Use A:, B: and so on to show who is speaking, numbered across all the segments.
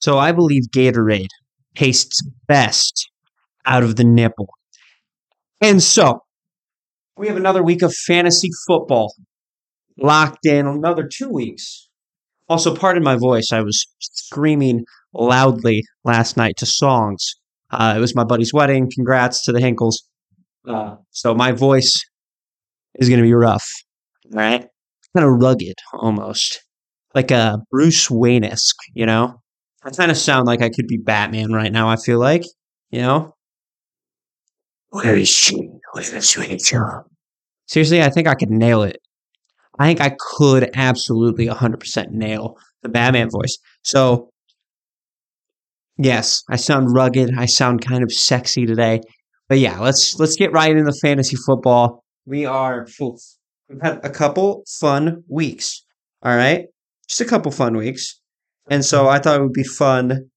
A: So I believe Gatorade tastes best out of the nipple. And so we have another week of fantasy football locked in, another two weeks. Also, pardon my voice. I was screaming loudly last night to songs. Uh, it was my buddy's wedding. Congrats to the Hinkles. Uh, so my voice is going to be rough. right? Kind of rugged almost. Like a Bruce Wayne esque, you know? I kind of sound like I could be Batman right now, I feel like, you know? Where is she? Where is Rachel? Seriously, I think I could nail it. I think I could absolutely 100% nail the Batman voice. So, yes, I sound rugged. I sound kind of sexy today. But yeah, let's let's get right into fantasy football. We are we've had a couple fun weeks. All right? Just a couple fun weeks. And so I thought it would be fun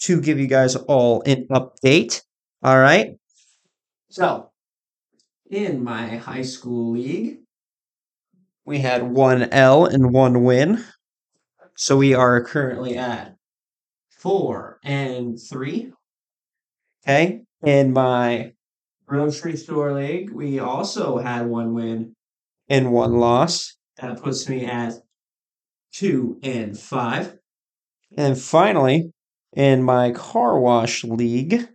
A: to give you guys all an update. All right? So, in my high school league, we had one L and one win. So we are currently at four and three. Okay. In my grocery store league, we also had one win and one loss. That puts me at two and five. And finally, in my car wash league,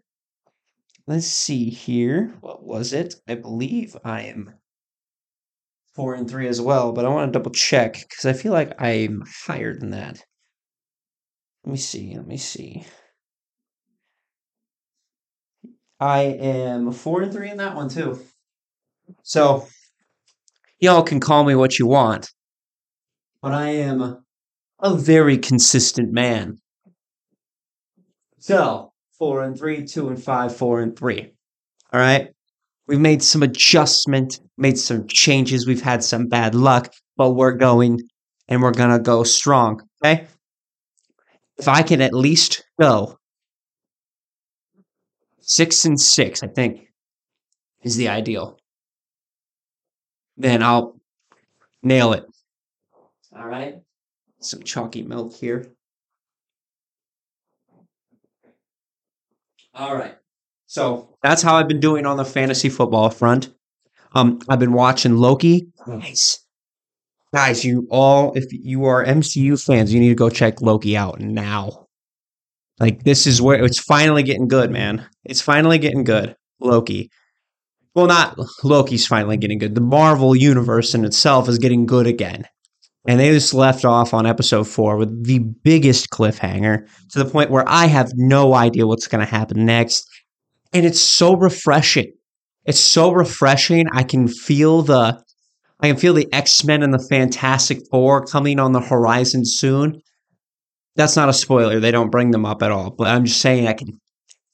A: let's see here. What was it? I believe I am four and three as well, but I want to double check because I feel like I'm higher than that. Let me see. Let me see. I am four and three in that one too. So y'all can call me what you want, but I am a very consistent man. So four and three, two and five, four and three. All right. We've made some adjustment, made some changes. We've had some bad luck, but we're going and we're going to go strong. Okay. If I can at least go six and six, I think is the ideal, then I'll nail it. All right. Some chalky milk here. All right. So that's how I've been doing on the fantasy football front. Um, I've been watching Loki. Nice. Guys, you all, if you are MCU fans, you need to go check Loki out now. Like, this is where it's finally getting good, man. It's finally getting good. Loki. Well, not Loki's finally getting good. The Marvel universe in itself is getting good again. And they just left off on episode four with the biggest cliffhanger to the point where I have no idea what's going to happen next and it's so refreshing. It's so refreshing. I can feel the I can feel the X-Men and the Fantastic Four coming on the horizon soon. That's not a spoiler. They don't bring them up at all, but I'm just saying I can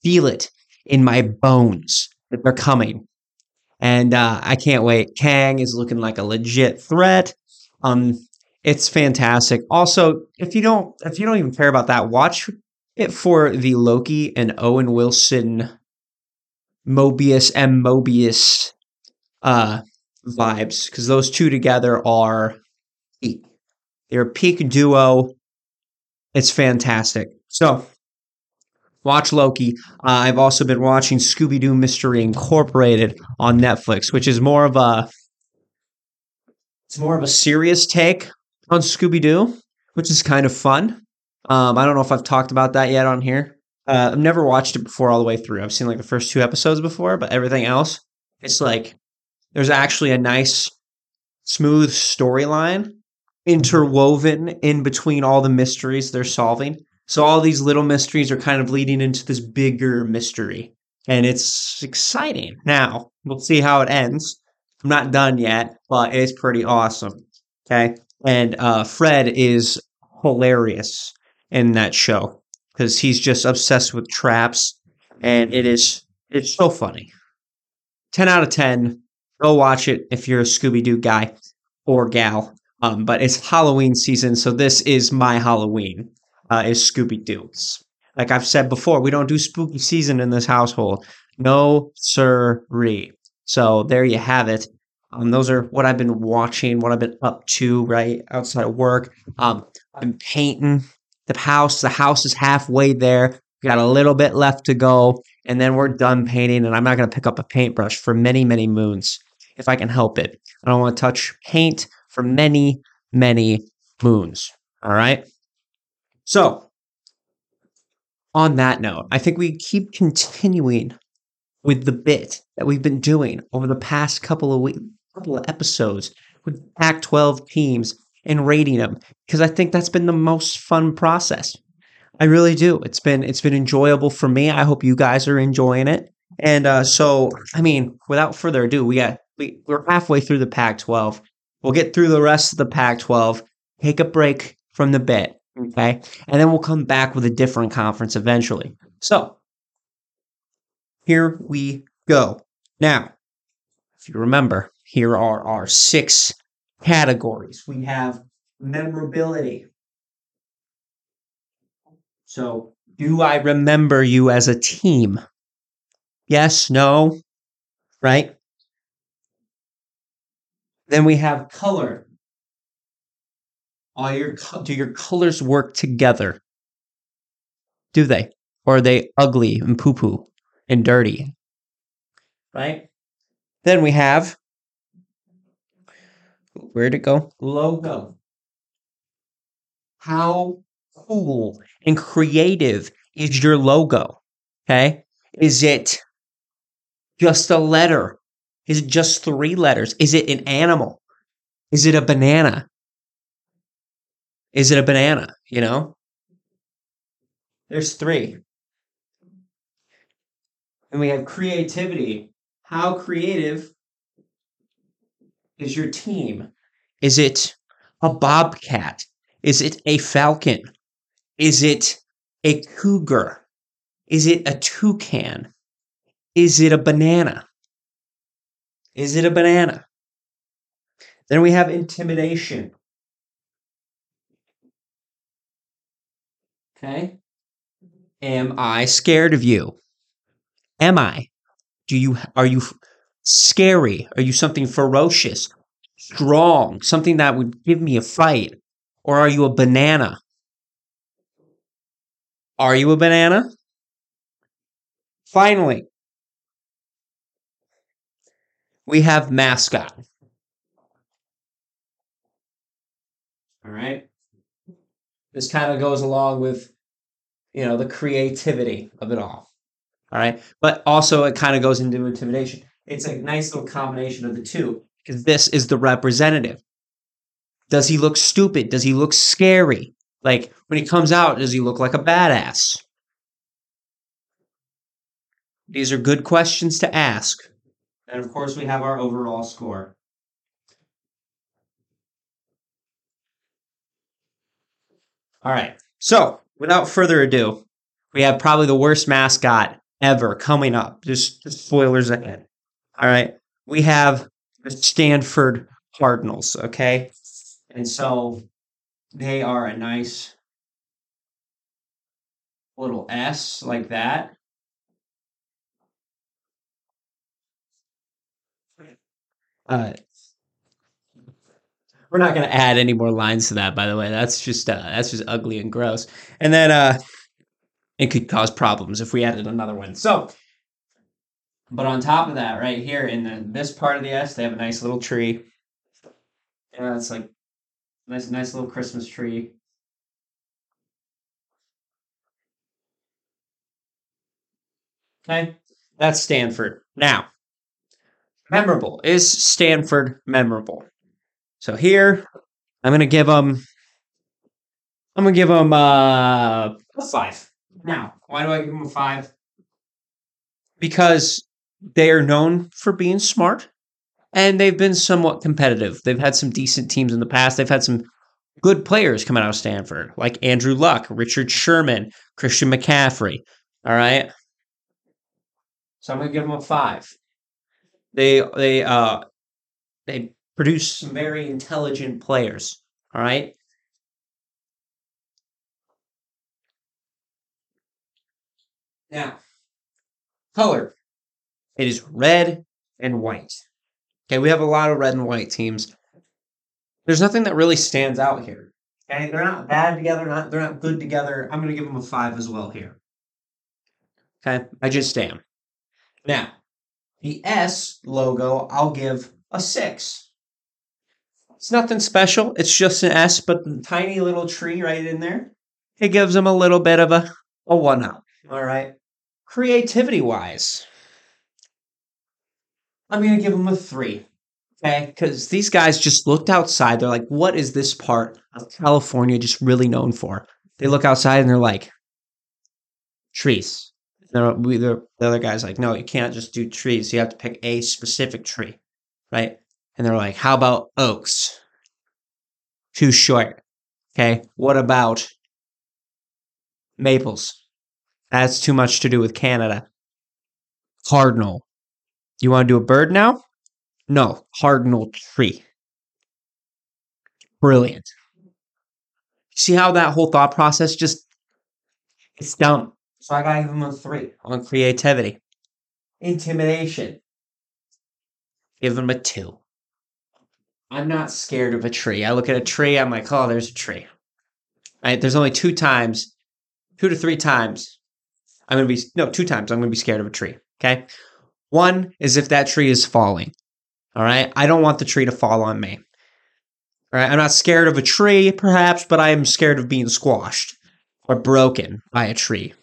A: feel it in my bones that they're coming. And uh, I can't wait. Kang is looking like a legit threat. Um, it's fantastic. Also, if you don't if you don't even care about that, watch it for the Loki and Owen Wilson Mobius and Mobius uh, vibes because those two together are peak. They're a peak duo. It's fantastic. So, watch Loki. Uh, I've also been watching Scooby Doo Mystery Incorporated on Netflix, which is more of a it's more of a serious take on Scooby Doo, which is kind of fun. Um, I don't know if I've talked about that yet on here. Uh, I've never watched it before all the way through. I've seen like the first two episodes before, but everything else, it's like there's actually a nice, smooth storyline interwoven in between all the mysteries they're solving. So all these little mysteries are kind of leading into this bigger mystery, and it's exciting. Now we'll see how it ends. I'm not done yet, but it's pretty awesome. Okay, and uh, Fred is hilarious in that show because he's just obsessed with traps, and it is it's so funny. Ten out of ten. Go watch it if you're a Scooby Doo guy or gal. Um, but it's Halloween season, so this is my Halloween. Uh, is Scooby Doo's. Like I've said before, we don't do spooky season in this household. No, sirree. So there you have it. Um, those are what I've been watching, what I've been up to, right outside of work. Um, I've been painting the house. The house is halfway there. We got a little bit left to go, and then we're done painting. And I'm not going to pick up a paintbrush for many, many moons if I can help it. I don't want to touch paint for many, many moons. All right. So, on that note, I think we keep continuing with the bit that we've been doing over the past couple of weeks, couple of episodes with Pac 12 teams and rating them because I think that's been the most fun process. I really do. It's been it's been enjoyable for me. I hope you guys are enjoying it. And uh, so, I mean, without further ado, we got we, we're halfway through the Pac-12. We'll get through the rest of the Pac-12. Take a break from the bit, okay, and then we'll come back with a different conference eventually. So, here we go. Now, if you remember, here are our six categories. We have memorability. So, do I remember you as a team? Yes, no, right? Then we have color. All your do your colors work together? Do they? Or are they ugly and poo poo and dirty? Right? Then we have Where'd it go? Logo. How cool and creative is your logo? Okay. Is it just a letter? Is it just three letters? Is it an animal? Is it a banana? Is it a banana? You know? There's three. And we have creativity. How creative is your team? Is it a bobcat? Is it a falcon? Is it a cougar? Is it a toucan? Is it a banana? Is it a banana? Then we have intimidation. Okay. Am I scared of you? Am I? Do you are you scary? Are you something ferocious, strong, something that would give me a fight? Or are you a banana? Are you a banana? Finally, we have mascot. All right. This kind of goes along with, you know, the creativity of it all. All right. But also, it kind of goes into intimidation. It's a nice little combination of the two this is the representative. Does he look stupid? Does he look scary? Like when he comes out, does he look like a badass? These are good questions to ask. And of course, we have our overall score. All right. So, without further ado, we have probably the worst mascot ever coming up. Just, just spoilers ahead. All right. We have the Stanford Cardinals, okay? And so they are a nice little S like that. Uh, we're not going to add any more lines to that, by the way. That's just uh, that's just ugly and gross. And then uh, it could cause problems if we added another one. So but on top of that, right here in the, this part of the S, they have a nice little tree. Yeah, it's like nice, nice little Christmas tree. Okay, that's Stanford. Now, memorable is Stanford memorable? So here, I'm gonna give them. I'm gonna give them uh, a five. Now, why do I give them a five? Because they are known for being smart and they've been somewhat competitive. They've had some decent teams in the past. They've had some good players coming out of Stanford, like Andrew Luck, Richard Sherman, Christian McCaffrey. All right. So I'm gonna give them a five. They they uh they produce some very intelligent players. All right. Now, color. It is red and white. Okay, we have a lot of red and white teams. There's nothing that really stands out here. Okay, they're not bad together. Not they're not good together. I'm gonna give them a five as well here. Okay, I just am. Now, the S logo, I'll give a six. It's nothing special. It's just an S, but the tiny little tree right in there, it gives them a little bit of a, a one up. All right. Creativity wise, I'm going to give them a three. Okay. Because these guys just looked outside. They're like, what is this part of California just really known for? They look outside and they're like, trees. They're, we, the other guy's like, no, you can't just do trees. You have to pick a specific tree. Right. And they're like, how about oaks? Too short. Okay. What about maples? That's too much to do with Canada. Cardinal. You want to do a bird now? No, cardinal tree. Brilliant. See how that whole thought process just it's dumb. So I gotta give him a three on creativity. Intimidation. Give him a two. I'm not scared of a tree. I look at a tree, I'm like, oh, there's a tree. There's only two times, two to three times. I'm gonna be no, two times I'm gonna be scared of a tree. Okay. One is if that tree is falling. All right. I don't want the tree to fall on me. All right. I'm not scared of a tree, perhaps, but I am scared of being squashed or broken by a tree.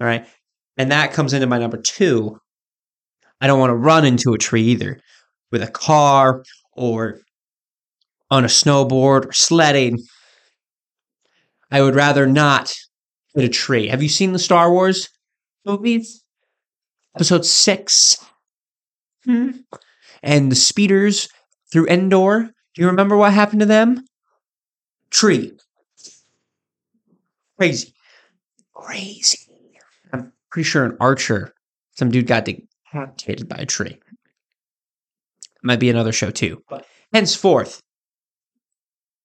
A: All right. And that comes into my number two. I don't want to run into a tree either with a car or on a snowboard or sledding. I would rather not hit a tree. Have you seen the Star Wars movies? Episode six. Hmm. And the speeders through Endor. Do you remember what happened to them? Tree. Crazy. Crazy. I'm pretty sure an archer, some dude got decapitated by a tree. Might be another show too. But henceforth,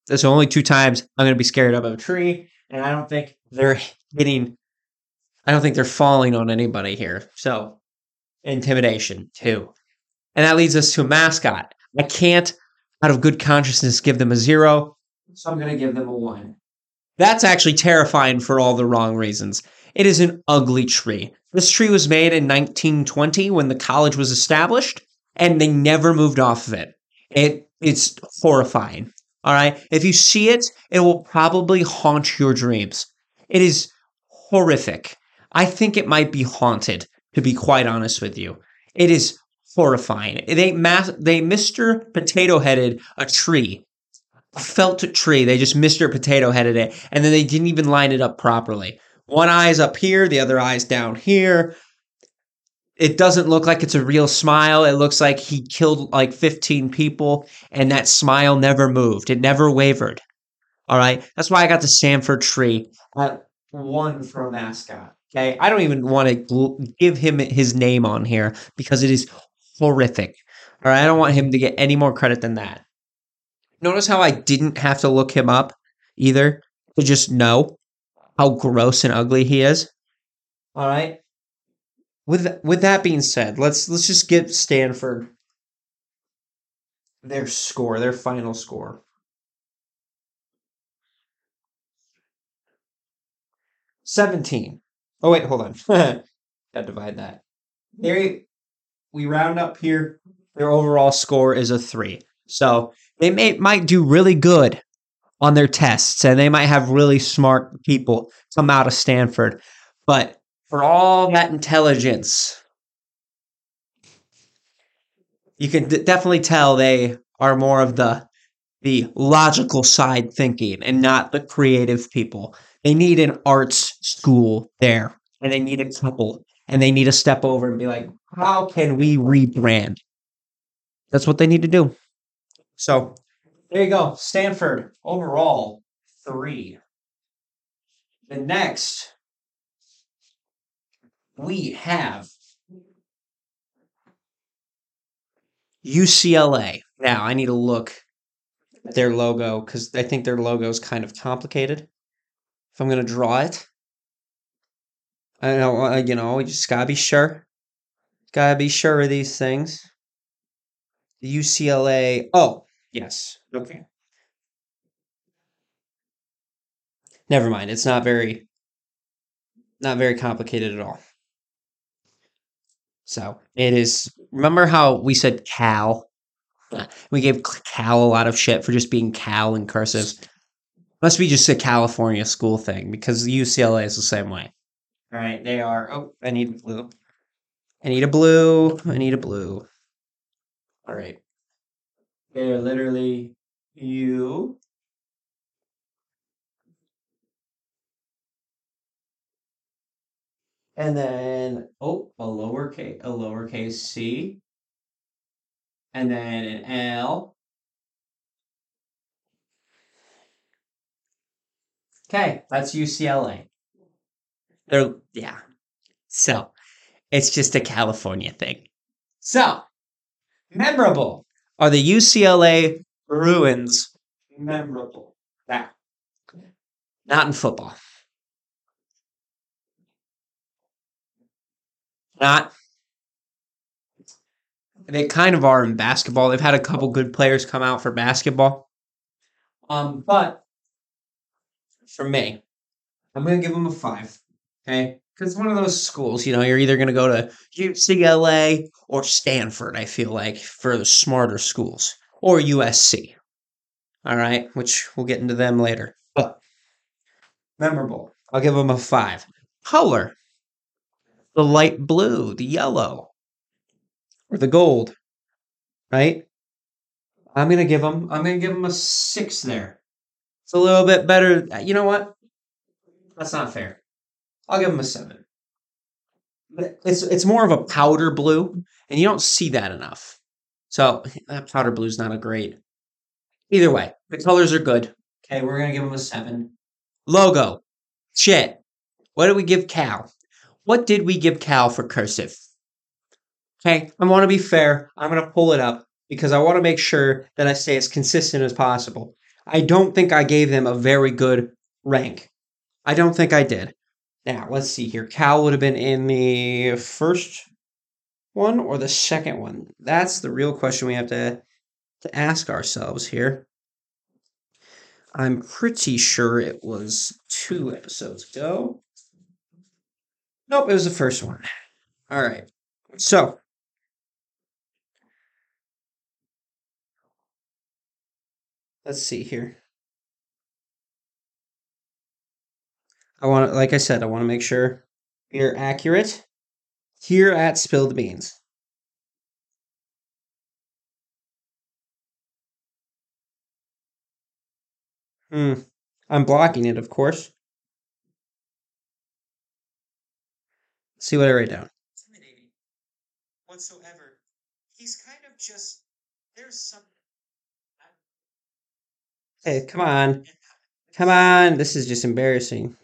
A: that's the only two times I'm going to be scared of a tree, and I don't think they're hitting. I don't think they're falling on anybody here. So, intimidation too, and that leads us to a mascot. I can't, out of good consciousness, give them a zero, so I'm going to give them a one. That's actually terrifying for all the wrong reasons. It is an ugly tree. This tree was made in 1920 when the college was established, and they never moved off of it. It it's horrifying. All right. If you see it, it will probably haunt your dreams. It is horrific. I think it might be haunted, to be quite honest with you. It is horrifying. They they Mr. Potato Headed a tree. A felt tree. They just Mr. Potato Headed it. And then they didn't even line it up properly. One eye is up here, the other eye is down here it doesn't look like it's a real smile. It looks like he killed like 15 people and that smile never moved. It never wavered. All right. That's why I got the Stanford tree at one for a mascot. Okay. I don't even want to give him his name on here because it is horrific. All right. I don't want him to get any more credit than that. Notice how I didn't have to look him up either to just know how gross and ugly he is. All right with with that being said, let's let's just get Stanford their score, their final score. Seventeen. Oh wait, hold on. Gotta divide that. They we round up here. Their overall score is a three. So they may might do really good on their tests, and they might have really smart people come out of Stanford. But for all that intelligence. You can d- definitely tell they are more of the the logical side thinking and not the creative people. They need an arts school there, and they need a couple, and they need to step over and be like, "How can we rebrand?" That's what they need to do. So there you go, Stanford overall three. The next we have UCLA. Now I need to look at their logo because I think their logo is kind of complicated. If I'm going to draw it, I don't, uh, you know, we just gotta be sure. Gotta be sure of these things. The UCLA. Oh, yes. Okay. Never mind. It's not very not very complicated at all. So it is. Remember how we said Cal? We gave Cal a lot of shit for just being Cal in cursive. Must be just a California school thing because UCLA is the same way. All right, they are. Oh, I need a blue. I need a blue. I need a blue. All right. They're literally you. And then, oh, a lowercase, a lowercase c. And then an L. Okay, that's UCLA. They're, yeah. So, it's just a California thing. So, memorable are the UCLA Bruins memorable? Now, not in football. Not. They kind of are in basketball. They've had a couple good players come out for basketball. Um, but for me, I'm going to give them a five. Okay. Because it's one of those schools, you know, you're either going to go to UCLA or Stanford, I feel like, for the smarter schools, or USC. All right. Which we'll get into them later. But memorable. I'll give them a five. Color the light blue, the yellow, or the gold, right? I'm gonna give them. I'm gonna give them a six there. It's a little bit better. Uh, you know what? That's not fair. I'll give them a seven. But it's it's more of a powder blue, and you don't see that enough. So that powder blue is not a great. Either way, the colors are good. Okay, we're gonna give them a seven. Logo, shit. What did we give Cal? What did we give Cal for cursive? Okay, I want to be fair. I'm to pull it up because I want to make sure that I stay as consistent as possible. I don't think I gave them a very good rank. I don't think I did. Now, let's see here. Cal would have been in the first one or the second one? That's the real question we have to, to ask ourselves here. I'm pretty sure it was two episodes ago. Nope, it was the first one. All right. So, let's see here. I want to, like I said, I want to make sure you're accurate here at Spilled Beans. Hmm. I'm blocking it, of course. see what I write down. Intimidating whatsoever. He's kind of just there's some. Hey, come on, come on! This is just embarrassing.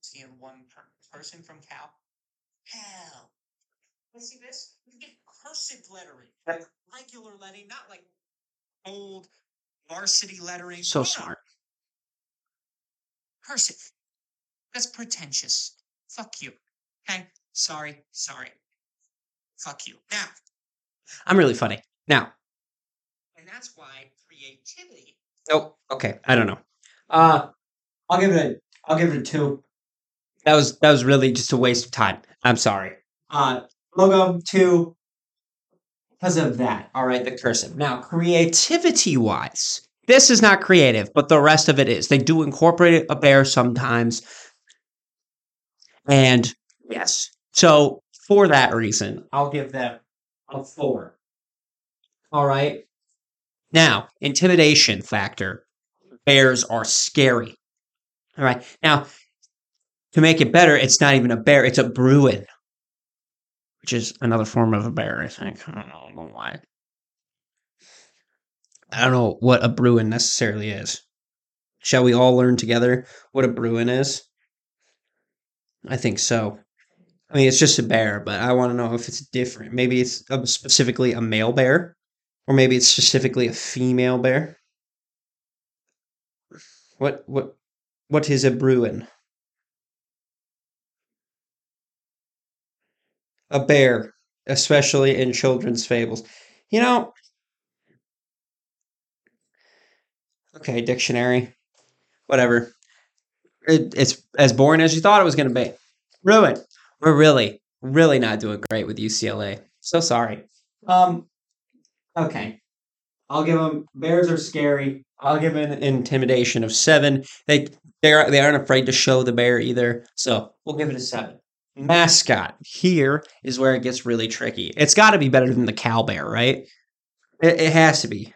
B: Seeing one person from Cal. Hell, you see this? You get cursive lettering, regular lettering, not like old varsity lettering.
A: So smart.
B: Cursive. That's pretentious. Fuck you. Okay. Sorry. Sorry. Fuck you. Now.
A: I'm really funny. Now.
B: And that's why creativity.
A: Oh, okay. I don't know. Uh I'll give it a I'll give it a two. That was that was really just a waste of time. I'm sorry. Uh logo two because of that. All right, the cursive. Now, creativity wise, this is not creative, but the rest of it is. They do incorporate a bear sometimes. And Yes. So for that reason, I'll give them a four. All right. Now, intimidation factor. Bears are scary. All right. Now, to make it better, it's not even a bear, it's a Bruin, which is another form of a bear, I think. I don't know, why. I don't know what a Bruin necessarily is. Shall we all learn together what a Bruin is? I think so. I mean, it's just a bear, but I want to know if it's different. Maybe it's um, specifically a male bear, or maybe it's specifically a female bear. What what what is a Bruin? A bear, especially in children's fables. You know. Okay, dictionary. Whatever. It, it's as boring as you thought it was going to be. Ruin. We're really, really not doing great with UCLA. So sorry. Um. Okay. I'll give them. Bears are scary. I'll give an intimidation of seven. They they are they aren't afraid to show the bear either. So we'll give it a seven. Mascot here is where it gets really tricky. It's got to be better than the Cal bear, right? It, it has to be.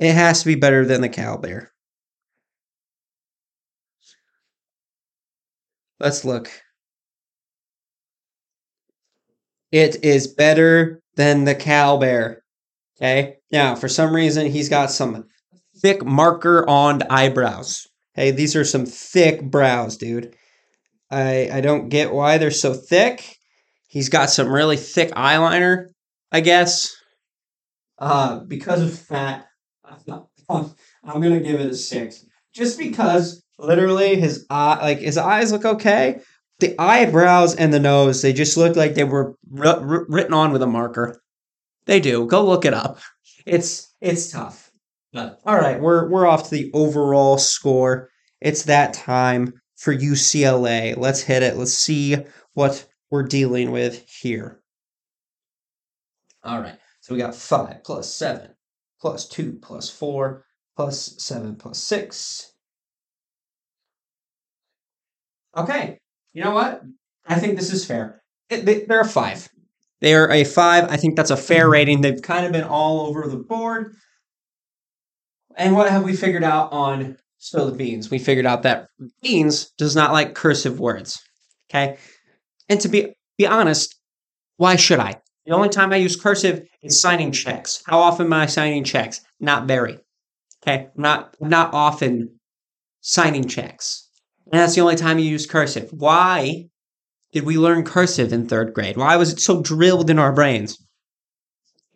A: It has to be better than the Cal bear. Let's look. It is better than the Cal bear. Okay. Now, for some reason, he's got some thick marker on eyebrows. Hey, these are some thick brows, dude. I I don't get why they're so thick. He's got some really thick eyeliner, I guess. Uh, because of that, I'm gonna give it a six. Just because literally his eye, like his eyes look okay. The eyebrows and the nose, they just look like they were r- r- written on with a marker. They do. Go look it up. It's it's tough. But all right, we're we're off to the overall score. It's that time for UCLA. Let's hit it. Let's see what we're dealing with here. All right. So we got 5 plus 7 plus 2 plus 4 plus 7 plus 6. Okay. You know what? I think this is fair. It, they, they're a 5. They are a 5. I think that's a fair mm-hmm. rating. They've kind of been all over the board. And what have we figured out on Spill the Beans? We figured out that Beans does not like cursive words. Okay? And to be be honest, why should I? The only time I use cursive is signing checks. How often am I signing checks? Not very. Okay, not not often signing checks. And that's the only time you use cursive. Why did we learn cursive in third grade? Why was it so drilled in our brains?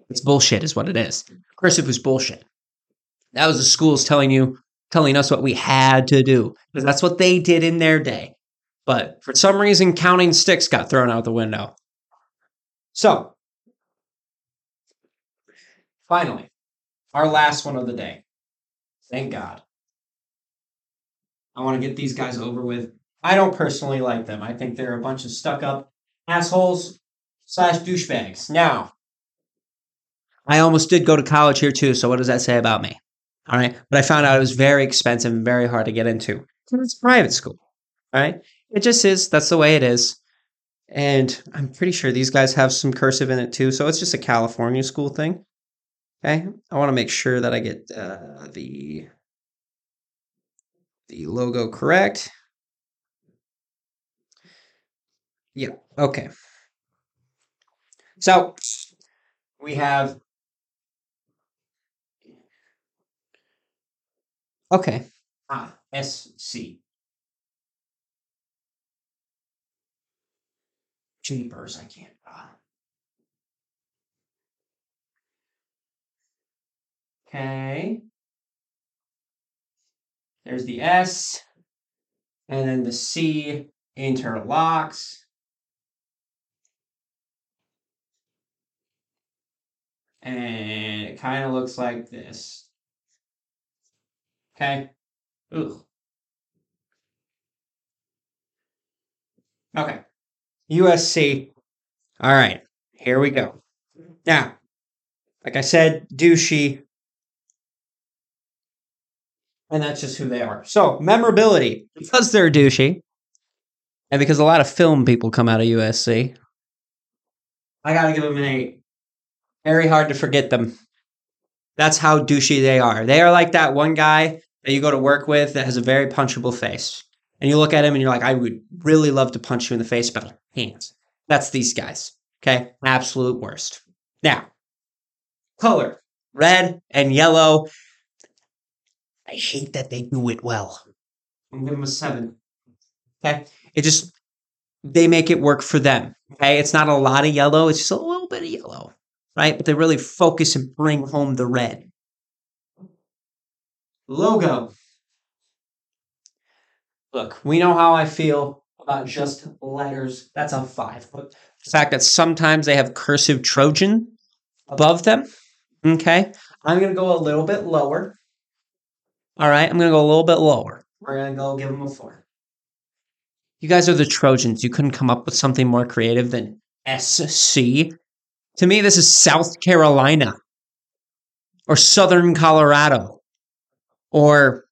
A: It's bullshit, is what it is. Cursive was bullshit. That was the schools telling you, telling us what we had to do, because that's what they did in their day. But for some reason, counting sticks got thrown out the window. So, finally, our last one of the day. Thank God. I want to get these guys over with. I don't personally like them. I think they're a bunch of stuck up assholes slash douchebags. Now, I almost did go to college here too, so what does that say about me? All right. But I found out it was very expensive and very hard to get into. It's private school. All right. It just is. That's the way it is. And I'm pretty sure these guys have some cursive in it too. So it's just a California school thing. Okay. I want to make sure that I get uh, the the logo correct. Yeah. Okay. So we have. Okay. Ah, SC. Jeepers, I can't. Uh, okay. There's the S, and then the C interlocks. And it kind of looks like this. Okay. Ooh. Okay. USC. All right. Here we go. Now, like I said, douchey. And that's just who they are. So, memorability. Because they're douchey, and because a lot of film people come out of USC, I got to give them an eight. Very hard to forget them. That's how douchey they are. They are like that one guy that you go to work with that has a very punchable face. And you look at him and you're like, I would really love to punch you in the face, but hands. That's these guys. Okay. Absolute worst. Now, color red and yellow. I hate that they do it well. I'm giving them a seven. Okay. It just, they make it work for them. Okay. It's not a lot of yellow, it's just a little bit of yellow right? But they really focus and bring home the red. Logo. Look, we know how I feel about just letters. That's a five. But the fact that sometimes they have cursive Trojan above them, okay? I'm going to go a little bit lower. All right, I'm going to go a little bit lower. We're gonna go give them a four. You guys are the Trojans. You couldn't come up with something more creative than SC. To me, this is South Carolina or Southern Colorado or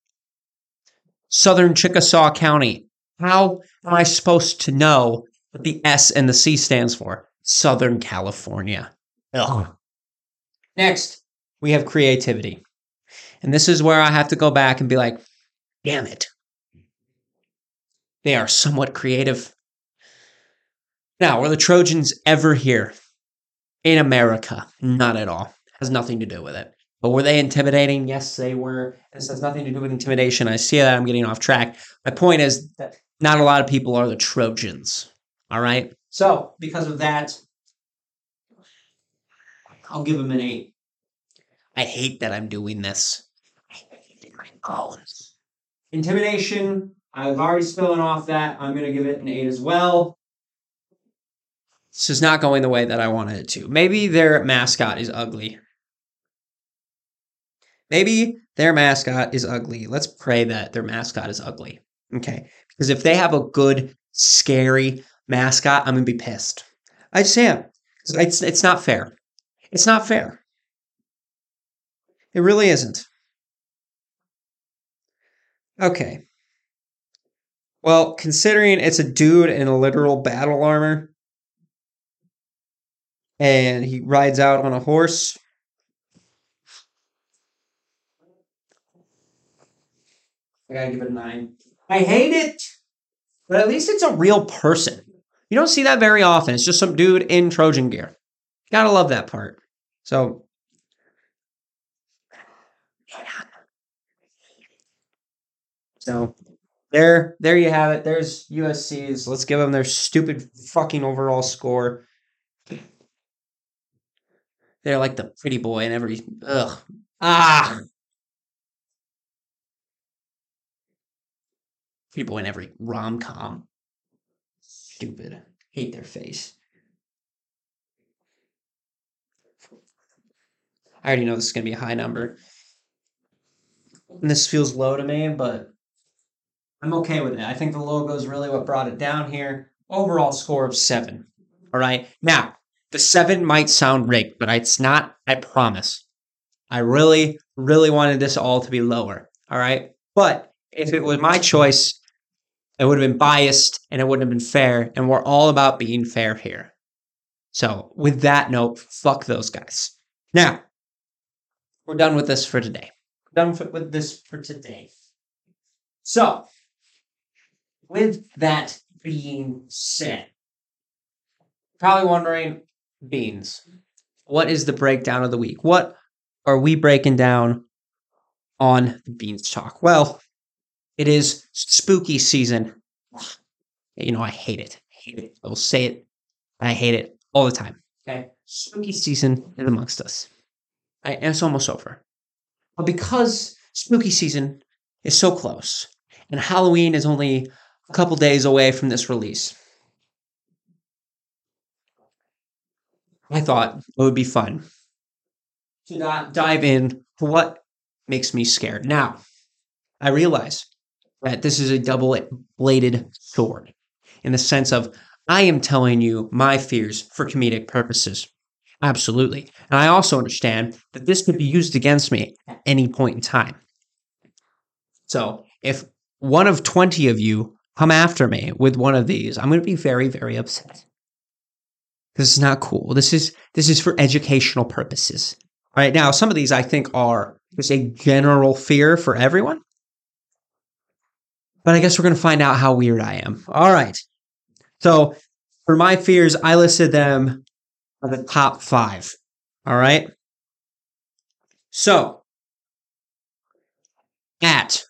A: Southern Chickasaw County. How am I supposed to know what the S and the C stands for? Southern California. Ugh. Next, we have creativity. And this is where I have to go back and be like, damn it. They are somewhat creative. Now, were the Trojans ever here in America? Not at all. Has nothing to do with it. But were they intimidating? Yes, they were. This has nothing to do with intimidation. I see that I'm getting off track. My point is that not a lot of people are the Trojans. All right. So, because of that, I'll give them an eight. I hate that I'm doing this. I hate it in my bones. Intimidation, I've already spilling off that. I'm going to give it an eight as well. This is not going the way that I wanted it to. Maybe their mascot is ugly. Maybe their mascot is ugly. Let's pray that their mascot is ugly. Okay. Because if they have a good, scary mascot, I'm going to be pissed. I just am. It's, it's not fair. It's not fair. It really isn't. Okay. Well, considering it's a dude in a literal battle armor and he rides out on a horse, I gotta give it a nine. I hate it, but at least it's a real person. You don't see that very often. It's just some dude in Trojan gear. Gotta love that part. So, so there, there you have it. There's USC's. Let's give them their stupid fucking overall score. They're like the pretty boy and every ugh ah pretty boy in every rom com. Stupid. Hate their face. I already know this is gonna be a high number. And this feels low to me, but I'm okay with it. I think the logo is really what brought it down here. Overall score of seven. All right. Now, the seven might sound rigged, but it's not. I promise. I really, really wanted this all to be lower. All right. But if it was my choice, it would have been biased and it wouldn't have been fair. And we're all about being fair here. So, with that note, fuck those guys. Now, we're done with this for today. We're done with this for today. So, with that being said, probably wondering beans, what is the breakdown of the week? What are we breaking down on the Beans Talk? Well, it is spooky season. You know, I hate it. I hate it. I will say it. I hate it all the time. Okay. Spooky season is amongst us. Right? And it's almost over. But because spooky season is so close and Halloween is only couple days away from this release. I thought it would be fun to not dive in to what makes me scared. Now, I realize that this is a double bladed sword in the sense of I am telling you my fears for comedic purposes. Absolutely. And I also understand that this could be used against me at any point in time. So if one of 20 of you come after me with one of these, I'm going to be very, very upset. This is not cool. This is this is for educational purposes. All right now, some of these I think are just a general fear for everyone. But I guess we're going to find out how weird I am. All right. So for my fears, I listed them are the top five. All right. So at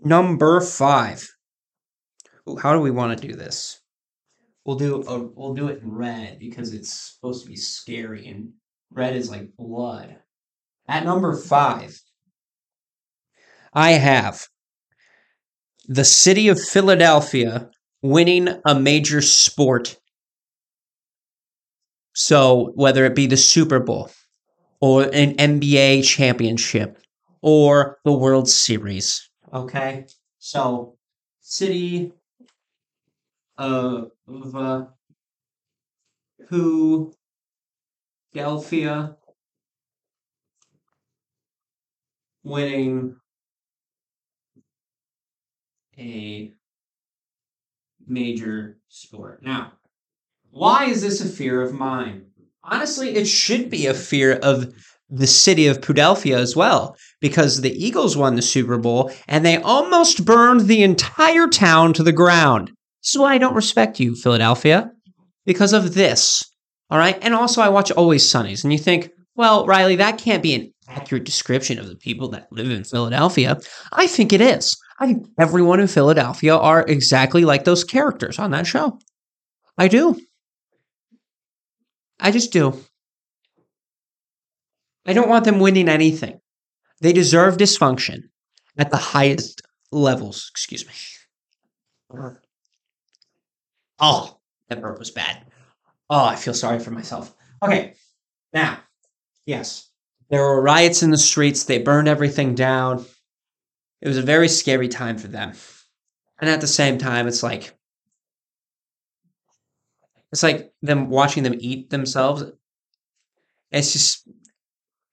A: number five, how do we want to do this? We'll do a, we'll do it in red because it's supposed to be scary, and red is like blood. At number five, I have the city of Philadelphia winning a major sport so whether it be the Super Bowl or an NBA championship or the World Series, okay? So, city of uh, Philadelphia winning a major sport. Now, why is this a fear of mine? Honestly, it should be a fear of the city of Philadelphia as well, because the Eagles won the Super Bowl and they almost burned the entire town to the ground. This is why I don't respect you, Philadelphia, because of this. All right. And also, I watch Always Sunnies, and you think, well, Riley, that can't be an accurate description of the people that live in Philadelphia. I think it is. I think everyone in Philadelphia are exactly like those characters on that show. I do. I just do. I don't want them winning anything. They deserve dysfunction at the highest levels. Excuse me. Oh, that burp was bad. Oh, I feel sorry for myself. Okay, now, yes, there were riots in the streets. They burned everything down. It was a very scary time for them. And at the same time, it's like, it's like them watching them eat themselves. It's just,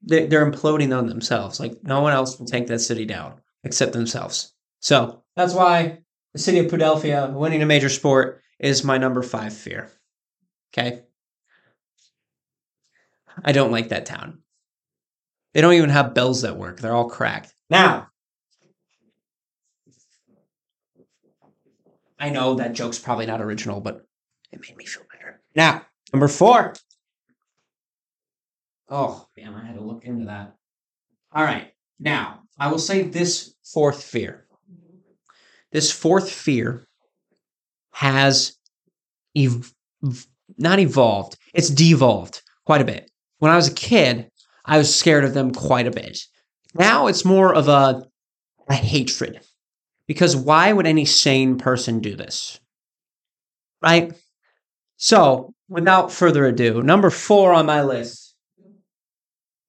A: they're, they're imploding on themselves. Like, no one else will take that city down except themselves. So that's why the city of Philadelphia winning a major sport is my number five fear. Okay. I don't like that town. They don't even have bells that work. They're all cracked. Now, I know that joke's probably not original, but it made me feel better. Now, number four. Oh, man, I had to look into that. All right. Now, I will say this fourth fear. This fourth fear has ev- not evolved, it's devolved quite a bit. When I was a kid, I was scared of them quite a bit. Now it's more of a, a hatred. Because why would any sane person do this? Right? So, without further ado, number four on my list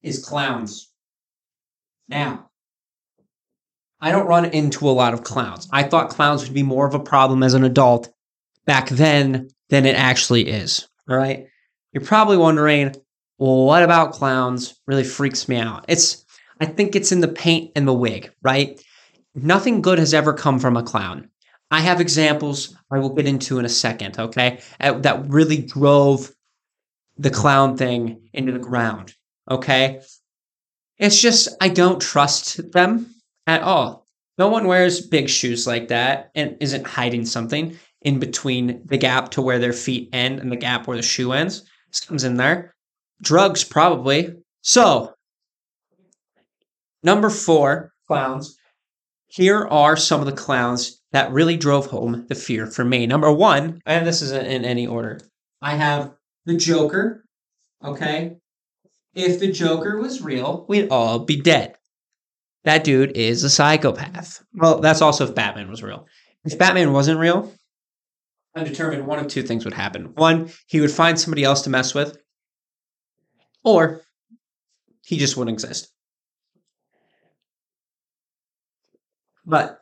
A: is clowns. Now, I don't run into a lot of clowns. I thought clowns would be more of a problem as an adult back then than it actually is. All right. You're probably wondering, well, what about clowns really freaks me out? It's, I think it's in the paint and the wig, right? Nothing good has ever come from a clown. I have examples I will get into in a second, okay? That really drove the clown thing into the ground, okay? It's just, I don't trust them at all. No one wears big shoes like that and isn't hiding something in between the gap to where their feet end and the gap where the shoe ends. Something's in there. Drugs, probably. So, number four, clowns. Here are some of the clowns that really drove home the fear for me. Number one, and this isn't in any order, I have the Joker. Okay. If the Joker was real, we'd all be dead. That dude is a psychopath. Well, that's also if Batman was real. If Batman wasn't real, I'm determined one of two things would happen. One, he would find somebody else to mess with, or he just wouldn't exist. But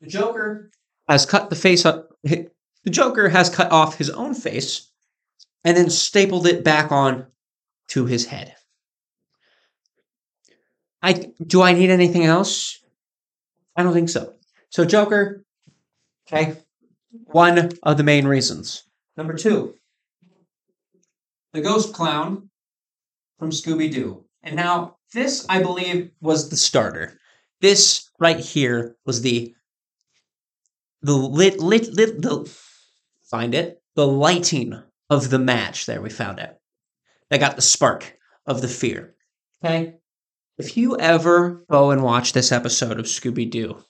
A: the Joker has cut the face up. The Joker has cut off his own face and then stapled it back on to his head. I do I need anything else? I don't think so. So Joker, okay, one of the main reasons. Number two, the ghost clown from Scooby Doo. And now this, I believe, was the starter. This right here was the the lit lit lit the find it the lighting of the match. There we found it. That got the spark of the fear. Okay. If you ever go and watch this episode of Scooby Doo,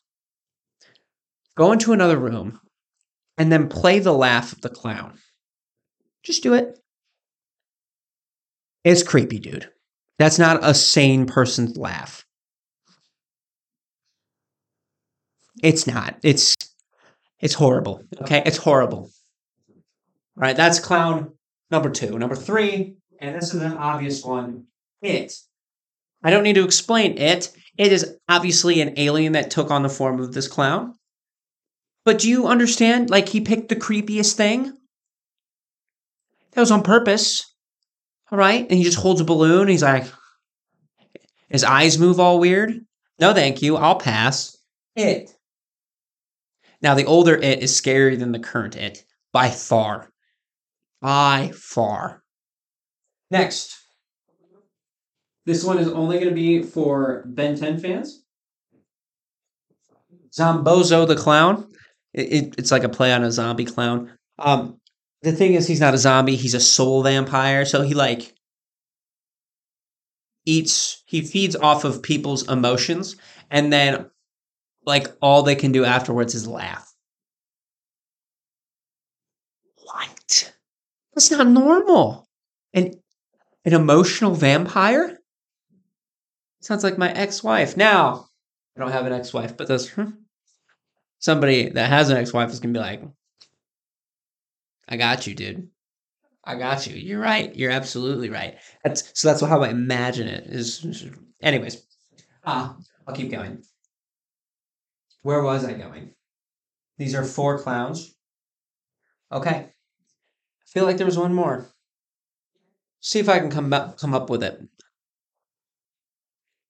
A: go into another room and then play the laugh of the clown. Just do it. It's creepy, dude. That's not a sane person's laugh. It's not. It's it's horrible. Okay, it's horrible. All right, that's clown number two. Number three, and this is an obvious one. It. I don't need to explain it. It is obviously an alien that took on the form of this clown. But do you understand? Like he picked the creepiest thing. That was on purpose. All right. And he just holds a balloon. he's like, his eyes move all weird. No, thank you. I'll pass. It. Now, the older it is scarier than the current it by far. By far. Next. This one is only going to be for Ben 10 fans. Zombozo the clown. It, it, it's like a play on a zombie clown. Um, the thing is, he's not a zombie. He's a soul vampire. So he like eats. He feeds off of people's emotions, and then like all they can do afterwards is laugh. What? That's not normal. An an emotional vampire? Sounds like my ex-wife. Now, I don't have an ex-wife, but this hmm, somebody that has an ex-wife is gonna be like, I got you, dude. I got you. You're right. You're absolutely right. That's so that's how I imagine it is. Anyways, ah, I'll keep going. Where was I going? These are four clowns. Okay. I feel like there was one more. See if I can come up, come up with it.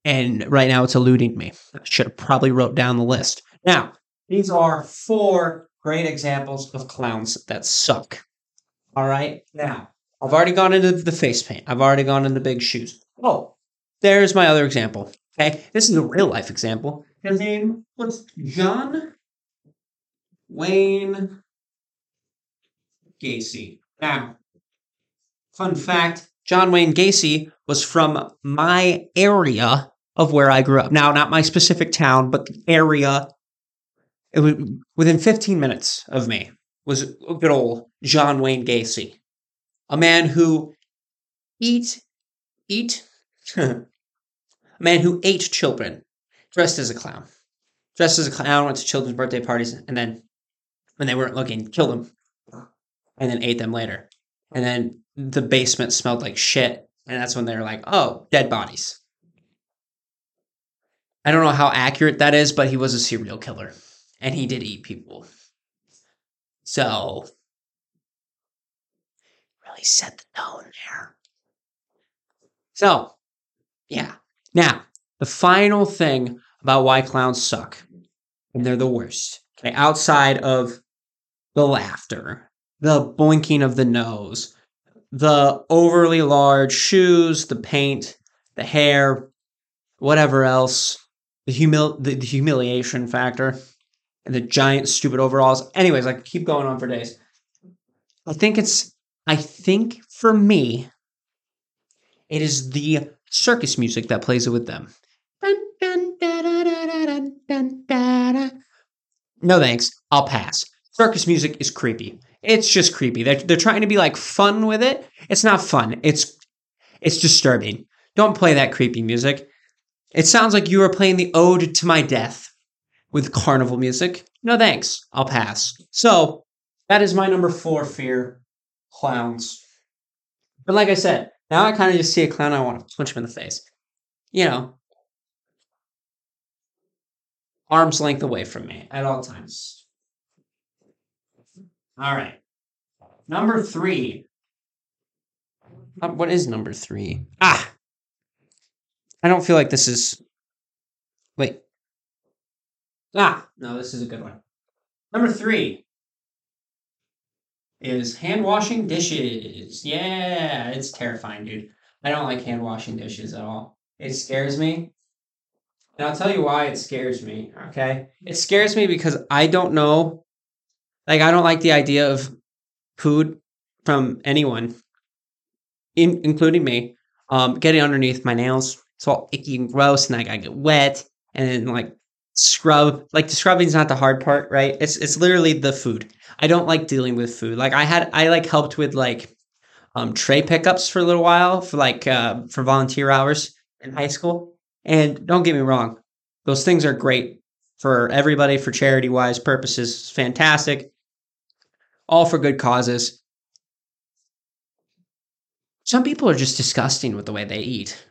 A: And right now it's eluding me. I should have probably wrote down the list. Now, these are four great examples of clowns that suck. All right. Now, I've already gone into the face paint. I've already gone into big shoes. Oh, there's my other example. Okay. This is a real life example. His name was John Wayne Gacy. Now, fun fact John Wayne Gacy was from my area of where I grew up. Now, not my specific town, but the area. It was within 15 minutes of me was good old John Wayne Gacy, a man who eat eat a man who ate children dressed as a clown. Dressed as a clown, went to children's birthday parties, and then when they weren't looking, killed them, and then ate them later. And then the basement smelled like shit, and that's when they were like, "Oh, dead bodies." I don't know how accurate that is, but he was a serial killer, and he did eat people. So, really set the tone there. So, yeah. Now, the final thing about why clowns suck, and they're the worst, okay, outside of the laughter, the blinking of the nose, the overly large shoes, the paint, the hair, whatever else, the humil the, the humiliation factor, and the giant stupid overalls. Anyways, I keep going on for days. I think it's I think for me, it is the circus music that plays it with them. No thanks. I'll pass. Circus music is creepy. It's just creepy. They're, they're trying to be like fun with it. It's not fun. It's it's disturbing. Don't play that creepy music. It sounds like you are playing the ode to my death with carnival music. No thanks. I'll pass. So that is my number four fear clowns. But like I said, now I kind of just see a clown, I want to punch him in the face. You know, arm's length away from me at all times. All right. Number three. What is number three? Ah! I don't feel like this is. Wait. Ah! No, this is a good one. Number three is hand washing dishes. Yeah, it's terrifying, dude. I don't like hand washing dishes at all. It scares me. And I'll tell you why it scares me, okay? It scares me because I don't know. Like, I don't like the idea of food from anyone, in, including me, um, getting underneath my nails. It's all icky and gross, and I get wet, and then like scrub. Like the scrubbing is not the hard part, right? It's it's literally the food. I don't like dealing with food. Like I had I like helped with like um tray pickups for a little while for like uh for volunteer hours in high school. And don't get me wrong, those things are great for everybody for charity wise purposes. Fantastic. All for good causes. Some people are just disgusting with the way they eat.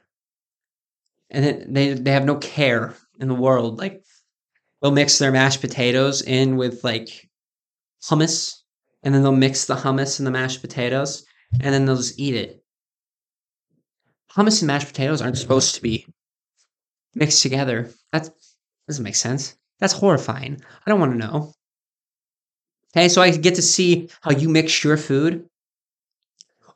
A: And they they have no care in the world. Like they'll mix their mashed potatoes in with like hummus, and then they'll mix the hummus and the mashed potatoes, and then they'll just eat it. Hummus and mashed potatoes aren't supposed to be mixed together. That doesn't make sense. That's horrifying. I don't want to know. Okay, so I get to see how you mix your food.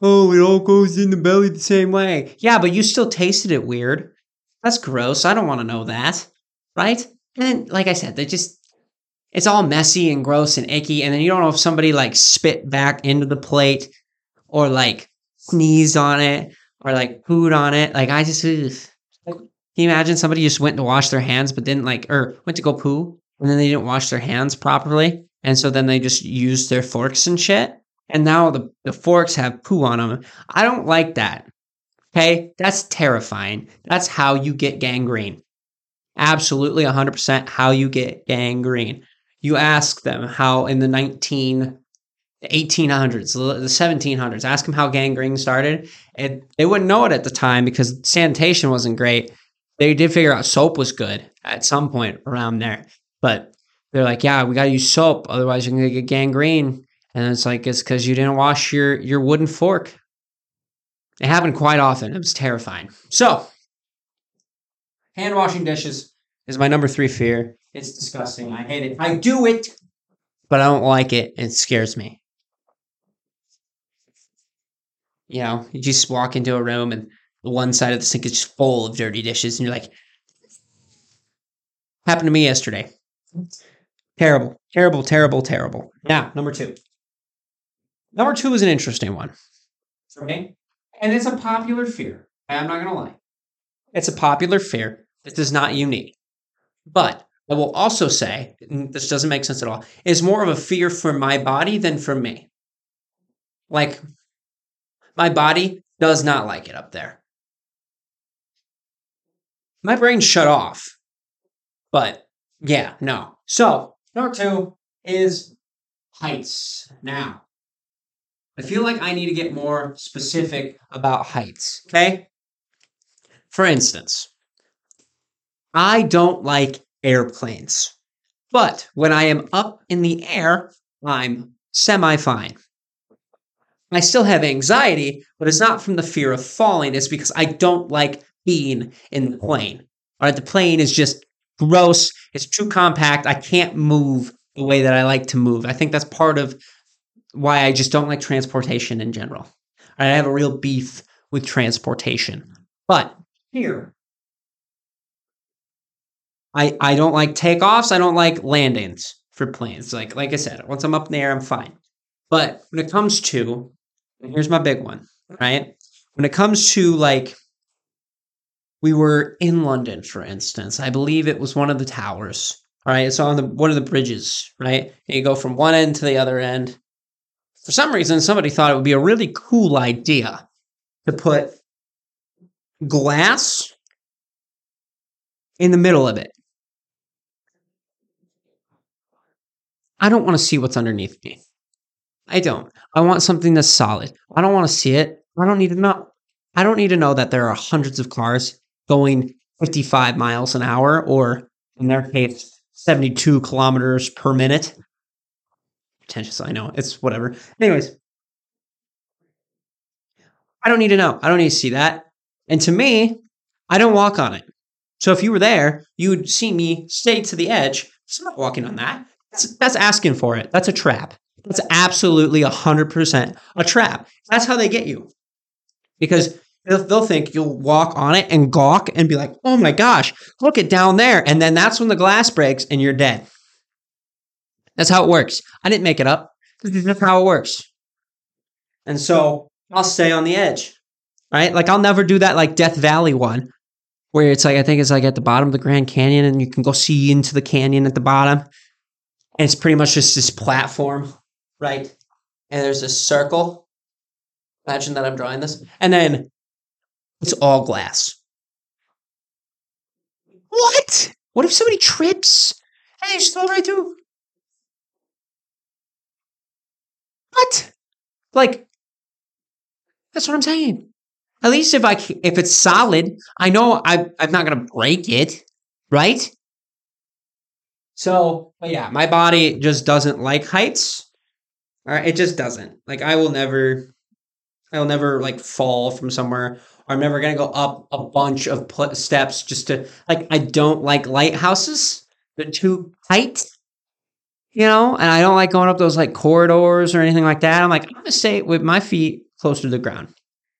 A: Oh, it all goes in the belly the same way. Yeah, but you still tasted it weird. That's gross. I don't want to know that. Right? And like I said, they just it's all messy and gross and icky, and then you don't know if somebody like spit back into the plate or like sneezed on it or like pooed on it. Like I just can you imagine somebody just went to wash their hands but didn't like or went to go poo and then they didn't wash their hands properly and so then they just used their forks and shit and now the, the forks have poo on them. I don't like that. Okay, that's terrifying. That's how you get gangrene. Absolutely 100% how you get gangrene. You ask them how in the 19 1800s, the 1700s, ask them how gangrene started. And they wouldn't know it at the time because sanitation wasn't great. They did figure out soap was good at some point around there. But they're like, yeah, we got to use soap. Otherwise, you're going to get gangrene. And it's like, it's because you didn't wash your, your wooden fork. It happened quite often. It was terrifying. So, hand washing dishes is my number three fear. It's disgusting. I hate it. I do it, but I don't like it. It scares me. You know, you just walk into a room and one side of the sink is just full of dirty dishes, and you're like, happened to me yesterday. Terrible, terrible, terrible, terrible. Now, number two. Number two is an interesting one. Okay. And it's a popular fear. I'm not going to lie. It's a popular fear. This is not unique. But I will also say, this doesn't make sense at all, is more of a fear for my body than for me. Like, my body does not like it up there. My brain shut off. But yeah, no. So, number two is heights. Now, I feel like I need to get more specific about heights. Okay. For instance, I don't like airplanes, but when I am up in the air, I'm semi fine. I still have anxiety, but it's not from the fear of falling. It's because I don't like being in the plane. All right, the plane is just gross. It's too compact. I can't move the way that I like to move. I think that's part of why I just don't like transportation in general. I have a real beef with transportation. But here, I I don't like takeoffs. I don't like landings for planes. Like like I said, once I'm up in the air, I'm fine. But when it comes to, here's my big one, right? When it comes to like, we were in London, for instance. I believe it was one of the towers. All right, it's on the one of the bridges, right? And you go from one end to the other end. For some reason, somebody thought it would be a really cool idea to put glass in the middle of it. I don't want to see what's underneath me. I don't. I want something that's solid. I don't want to see it. I don't need to know. I don't need to know that there are hundreds of cars going 55 miles an hour, or in their case, 72 kilometers per minute. Pretentious, I know. It's whatever. Anyways, I don't need to know. I don't need to see that. And to me, I don't walk on it. So if you were there, you would see me stay to the edge. I'm not walking on that. That's, that's asking for it. That's a trap. That's absolutely 100% a trap. That's how they get you. Because they'll, they'll think you'll walk on it and gawk and be like, oh my gosh, look at down there. And then that's when the glass breaks and you're dead. That's how it works. I didn't make it up. This That's how it works. And so I'll stay on the edge, right? Like I'll never do that like Death Valley one where it's like, I think it's like at the bottom of the Grand Canyon and you can go see into the canyon at the bottom. And it's pretty much just this platform, right? And there's a circle. Imagine that I'm drawing this. And then it's all glass. What? What if somebody trips? Hey, just fall right through. What? Like, that's what I'm saying. At least if I if it's solid, I know I I'm not gonna break it, right? So, but yeah, my body just doesn't like heights. All right, it just doesn't. Like I will never, I will never like fall from somewhere. I'm never gonna go up a bunch of pl- steps just to like. I don't like lighthouses. They're too tight, you know, and I don't like going up those like corridors or anything like that. I'm like, I'm gonna stay with my feet closer to the ground.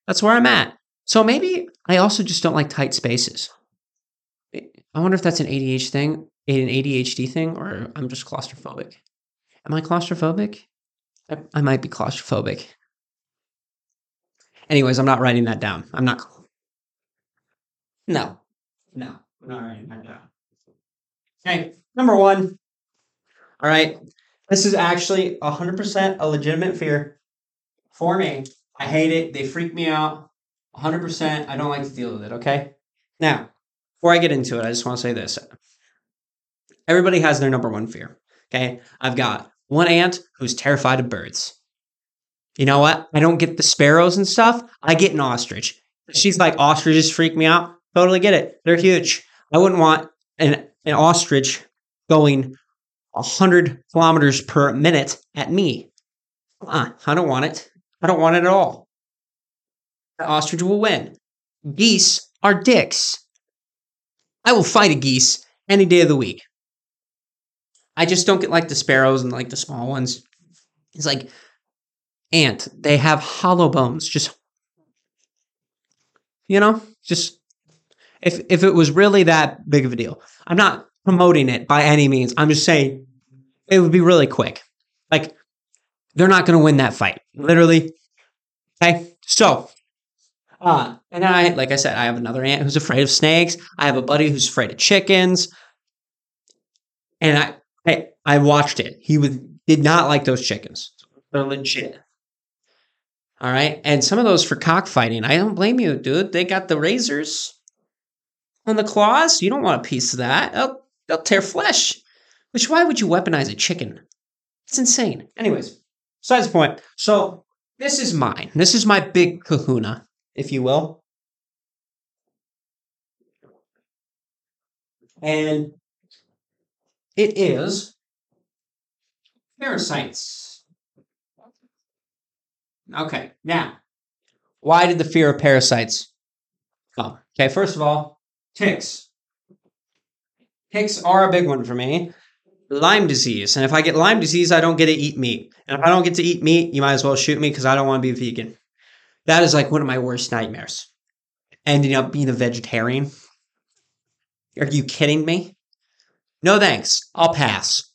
A: That's where I'm at. So maybe I also just don't like tight spaces. I wonder if that's an ADHD thing, an ADHD thing, or I'm just claustrophobic. Am I claustrophobic? I, I might be claustrophobic. Anyways, I'm not writing that down. I'm not. No, no, I'm not writing that down. Okay, number one. All right, this is actually 100% a legitimate fear for me. I hate it. They freak me out. 100%. I don't like to deal with it. Okay. Now, before I get into it, I just want to say this. Everybody has their number one fear. Okay. I've got one aunt who's terrified of birds. You know what? I don't get the sparrows and stuff. I get an ostrich. She's like, ostriches freak me out. Totally get it. They're huge. I wouldn't want an, an ostrich going 100 kilometers per minute at me. Uh, I don't want it. I don't want it at all. The ostrich will win. Geese are dicks. I will fight a geese any day of the week. I just don't get like the sparrows and like the small ones. It's like ant. They have hollow bones. Just you know, just if if it was really that big of a deal. I'm not promoting it by any means. I'm just saying it would be really quick. Like they're not going to win that fight. Literally. Okay. So, uh, and I, like I said, I have another aunt who's afraid of snakes. I have a buddy who's afraid of chickens. And I, I, I watched it. He would, did not like those chickens. They're legit. All right. And some of those for cockfighting, I don't blame you, dude. They got the razors on the claws. You don't want a piece of that. They'll, they'll tear flesh. Which, why would you weaponize a chicken? It's insane. Anyways, besides the point. So, this is mine. This is my big kahuna, if you will. And it is parasites. Okay, now, why did the fear of parasites come? Okay, first of all, ticks. Ticks are a big one for me. Lyme disease. And if I get Lyme disease, I don't get to eat meat. And if I don't get to eat meat, you might as well shoot me because I don't want to be vegan. That is like one of my worst nightmares. Ending up being a vegetarian. Are you kidding me? No thanks. I'll pass.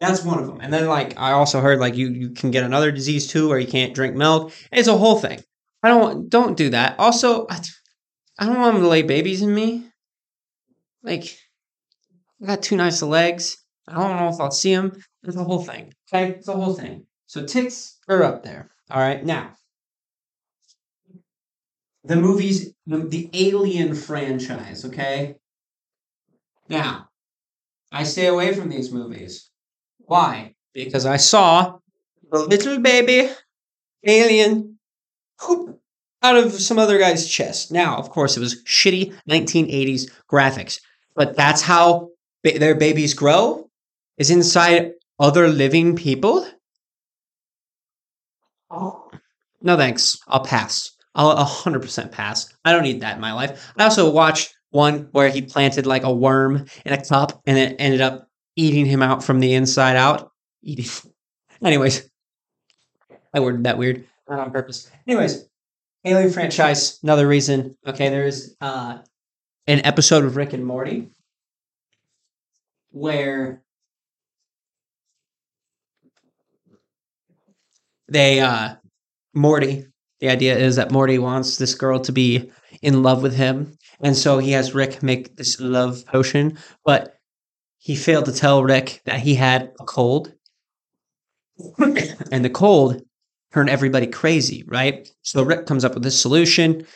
A: That's one of them. And then like I also heard like you you can get another disease too, or you can't drink milk. It's a whole thing. I don't don't do that. Also, I, I don't want them to lay babies in me. Like I got two nice legs. I don't know if I'll see them. It's a whole thing. Okay, it's a whole thing. So ticks are up there. All right, now the movies, the, the Alien franchise. Okay, now I stay away from these movies. Why? Because I saw the little baby alien hoop out of some other guy's chest. Now, of course, it was shitty 1980s graphics, but that's how ba- their babies grow is inside other living people. Oh. No thanks. I'll pass. I'll 100% pass. I don't need that in my life. I also watched one where he planted like a worm in a cup and it ended up eating him out from the inside out. Eating. Anyways, I worded that weird, not on purpose. Anyways, Alien franchise, another reason. Okay, there's uh, an episode of Rick and Morty where they uh Morty, the idea is that Morty wants this girl to be in love with him, and so he has Rick make this love potion, but he failed to tell Rick that he had a cold. and the cold turned everybody crazy, right? So Rick comes up with this solution,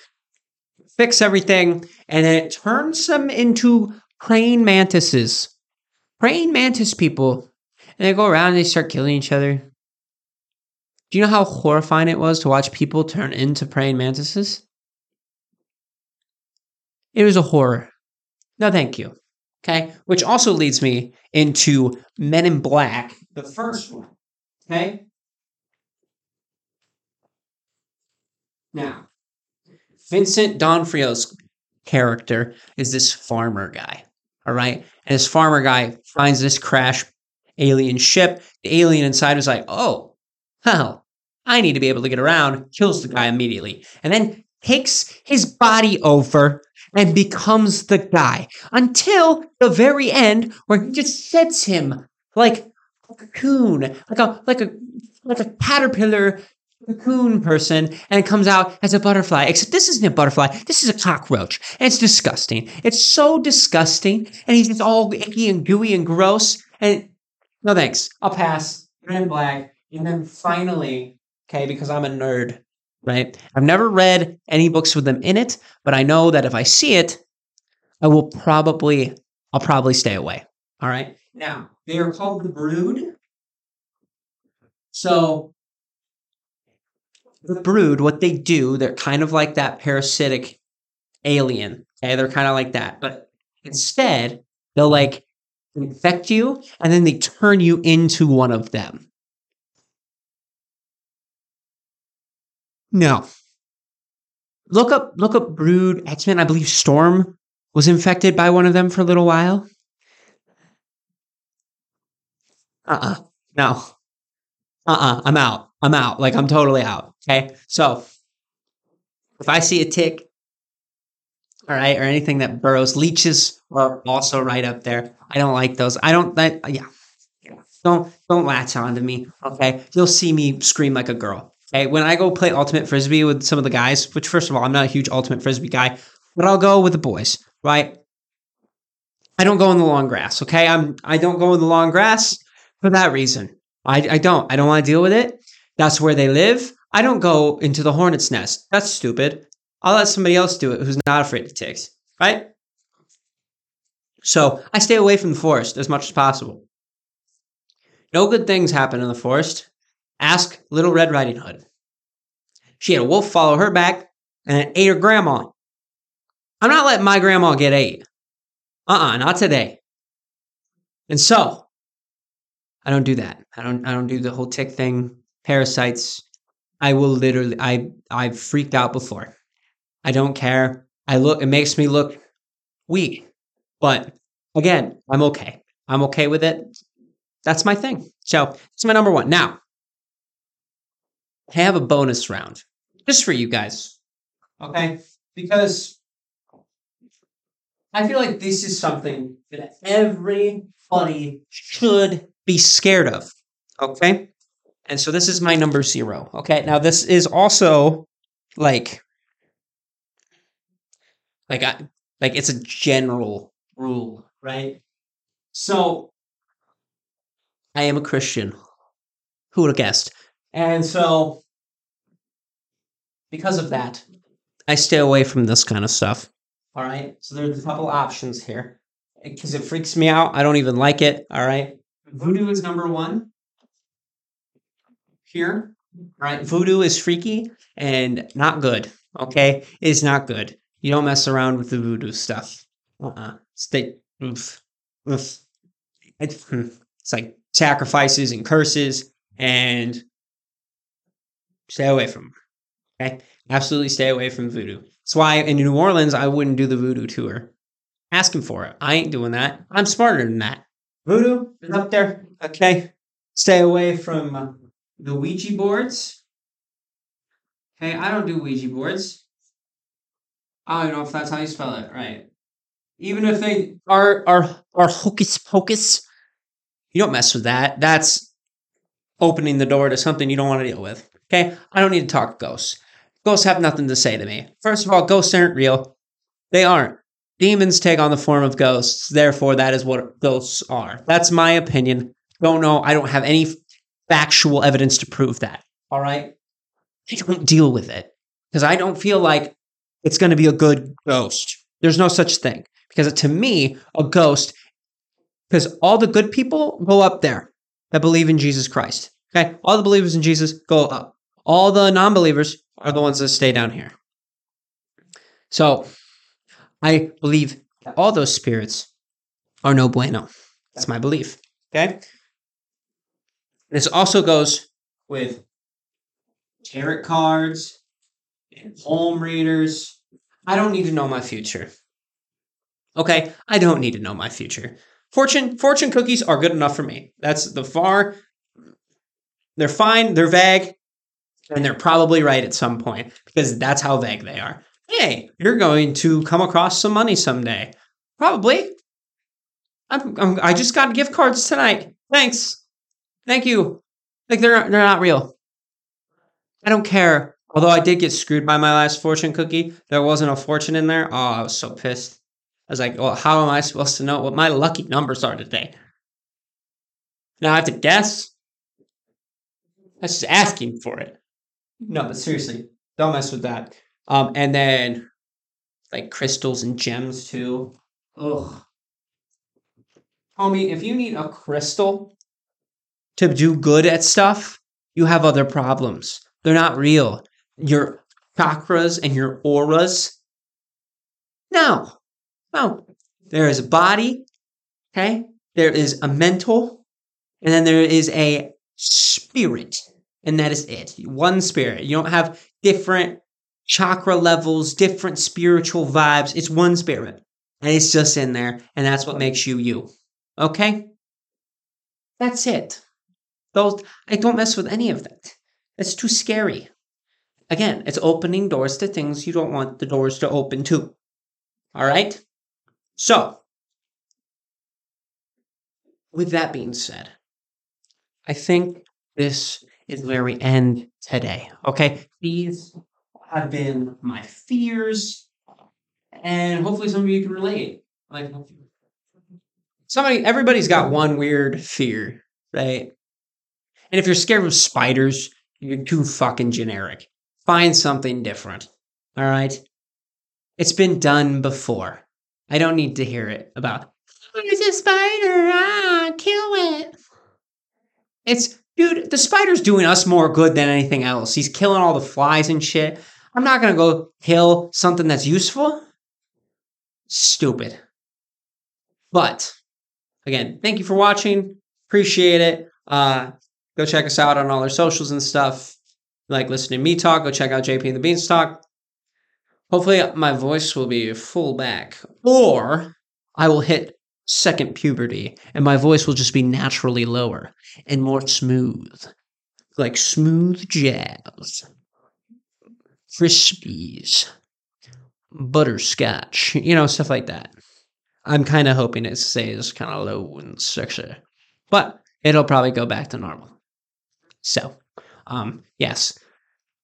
A: fix everything, and then it turns them into praying mantises. Praying mantis people. And they go around and they start killing each other. Do you know how horrifying it was to watch people turn into praying mantises? It was a horror. No, thank you. Okay, which also leads me into Men in Black, the first one. Okay. Now, Vincent D'Onofrio's character is this farmer guy. All right. And this farmer guy finds this crash alien ship. The alien inside is like, oh, hell, I need to be able to get around, kills the guy immediately, and then takes his body over and becomes the guy until the very end where he just sets him like a cocoon, like a like a like a caterpillar cocoon person and it comes out as a butterfly. Except this isn't a butterfly. This is a cockroach. And it's disgusting. It's so disgusting. And he's just all icky and gooey and gross. And no thanks. I'll pass. Men in Black. And then finally, okay, because I'm a nerd, right? I've never read any books with them in it, but I know that if I see it, I will probably I'll probably stay away. All right. Now, they are called the brood. So the brood, what they do, they're kind of like that parasitic alien. Okay, they're kind of like that. But instead, they'll like infect you and then they turn you into one of them. No. Look up look up Brood X-Men. I believe Storm was infected by one of them for a little while. Uh-uh. No. Uh-uh. I'm out. I'm out. Like I'm totally out. Okay. So if I see a tick, all right, or anything that burrows, leeches are also right up there. I don't like those. I don't that yeah. Don't don't latch on to me. Okay. You'll see me scream like a girl. Okay, when I go play ultimate frisbee with some of the guys, which first of all, I'm not a huge ultimate frisbee guy, but I'll go with the boys, right? I don't go in the long grass. Okay, I'm I don't go in the long grass for that reason. I, I don't. I don't want to deal with it. That's where they live. I don't go into the hornet's nest. That's stupid. I'll let somebody else do it who's not afraid of ticks, right? So I stay away from the forest as much as possible. No good things happen in the forest. Ask Little Red Riding Hood. She had a wolf follow her back and it ate her grandma. I'm not letting my grandma get ate. Uh uh-uh, uh not today. And so, I don't do that. I don't. I don't do the whole tick thing. Parasites. I will literally. I I've freaked out before. I don't care. I look. It makes me look weak. But again, I'm okay. I'm okay with it. That's my thing. So it's my number one. Now, have a bonus round just for you guys. Okay? Because I feel like this is something that everybody should be scared of. Okay? And so this is my number zero. Okay? Now, this is also like, like, I, like it's a general rule, right? So, I am a Christian. Who would have guessed? And so, because of that, I stay away from this kind of stuff. All right. So there's a couple options here because it freaks me out. I don't even like it. All right. Voodoo is number one here. Right. Voodoo is freaky and not good. Okay. It's not good. You don't mess around with the voodoo stuff. Uh-uh. Stay. Oof. Oof. Hmm, it's like sacrifices and curses and stay away from. Okay. Absolutely stay away from voodoo. That's why in New Orleans, I wouldn't do the voodoo tour. Ask him for it. I ain't doing that. I'm smarter than that. Voodoo is up there. Okay. Stay away from uh, the Ouija boards. Okay. I don't do Ouija boards. I don't know if that's how you spell it. Right. Even if they are, are, are hocus pocus, you don't mess with that. That's opening the door to something you don't want to deal with. Okay. I don't need to talk ghosts. Ghosts have nothing to say to me. First of all, ghosts aren't real. They aren't. Demons take on the form of ghosts. Therefore, that is what ghosts are. That's my opinion. Don't know. I don't have any factual evidence to prove that. All right. I don't deal with it because I don't feel like it's going to be a good ghost. There's no such thing because to me, a ghost, because all the good people go up there that believe in Jesus Christ. Okay. All the believers in Jesus go up. All the non believers are the ones that stay down here. So I believe all those spirits are no bueno. That's my belief. Okay. This also goes with tarot cards and palm readers. I don't need to know my future. Okay, I don't need to know my future. Fortune fortune cookies are good enough for me. That's the far. They're fine. They're vague, and they're probably right at some point because that's how vague they are. Hey, you're going to come across some money someday. Probably. I'm, I'm, I just got gift cards tonight. Thanks. Thank you. Like they're they're not real. I don't care. Although I did get screwed by my last fortune cookie. There wasn't a fortune in there. Oh, I was so pissed. I was like, well, how am I supposed to know what my lucky numbers are today? Now I have to guess. That's just asking for it. No, but seriously, don't mess with that. Um, and then like crystals and gems too. Ugh. Homie, if you need a crystal to do good at stuff, you have other problems. They're not real. Your chakras and your auras. No, no. There is a body, okay? There is a mental, and then there is a spirit, and that is it. One spirit. You don't have different chakra levels, different spiritual vibes. It's one spirit, and it's just in there, and that's what makes you you. Okay? That's it. Those I don't mess with any of that. It's too scary. Again, it's opening doors to things you don't want the doors to open to. All right? So, with that being said, I think this is where we end today. Okay? These have been my fears, and hopefully some of you can relate. Like, somebody, everybody's got one weird fear, right? And if you're scared of spiders, you're too fucking generic. Find something different. All right? It's been done before. I don't need to hear it about, there's a spider, ah, kill it. It's, dude, the spider's doing us more good than anything else. He's killing all the flies and shit. I'm not gonna go kill something that's useful. Stupid. But, again, thank you for watching. Appreciate it. Uh, go check us out on all our socials and stuff. Like listening to me talk, go check out JP and the Beanstalk. Hopefully, my voice will be full back, or I will hit second puberty and my voice will just be naturally lower and more smooth, like smooth jazz, Crispies, butterscotch, you know, stuff like that. I'm kind of hoping it stays kind of low and sexy, but it'll probably go back to normal. So, um, yes,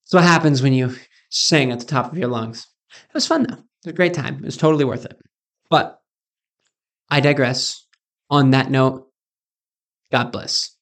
A: that's what happens when you sing at the top of your lungs. It was fun though. It was a great time. It was totally worth it. But I digress. On that note, God bless.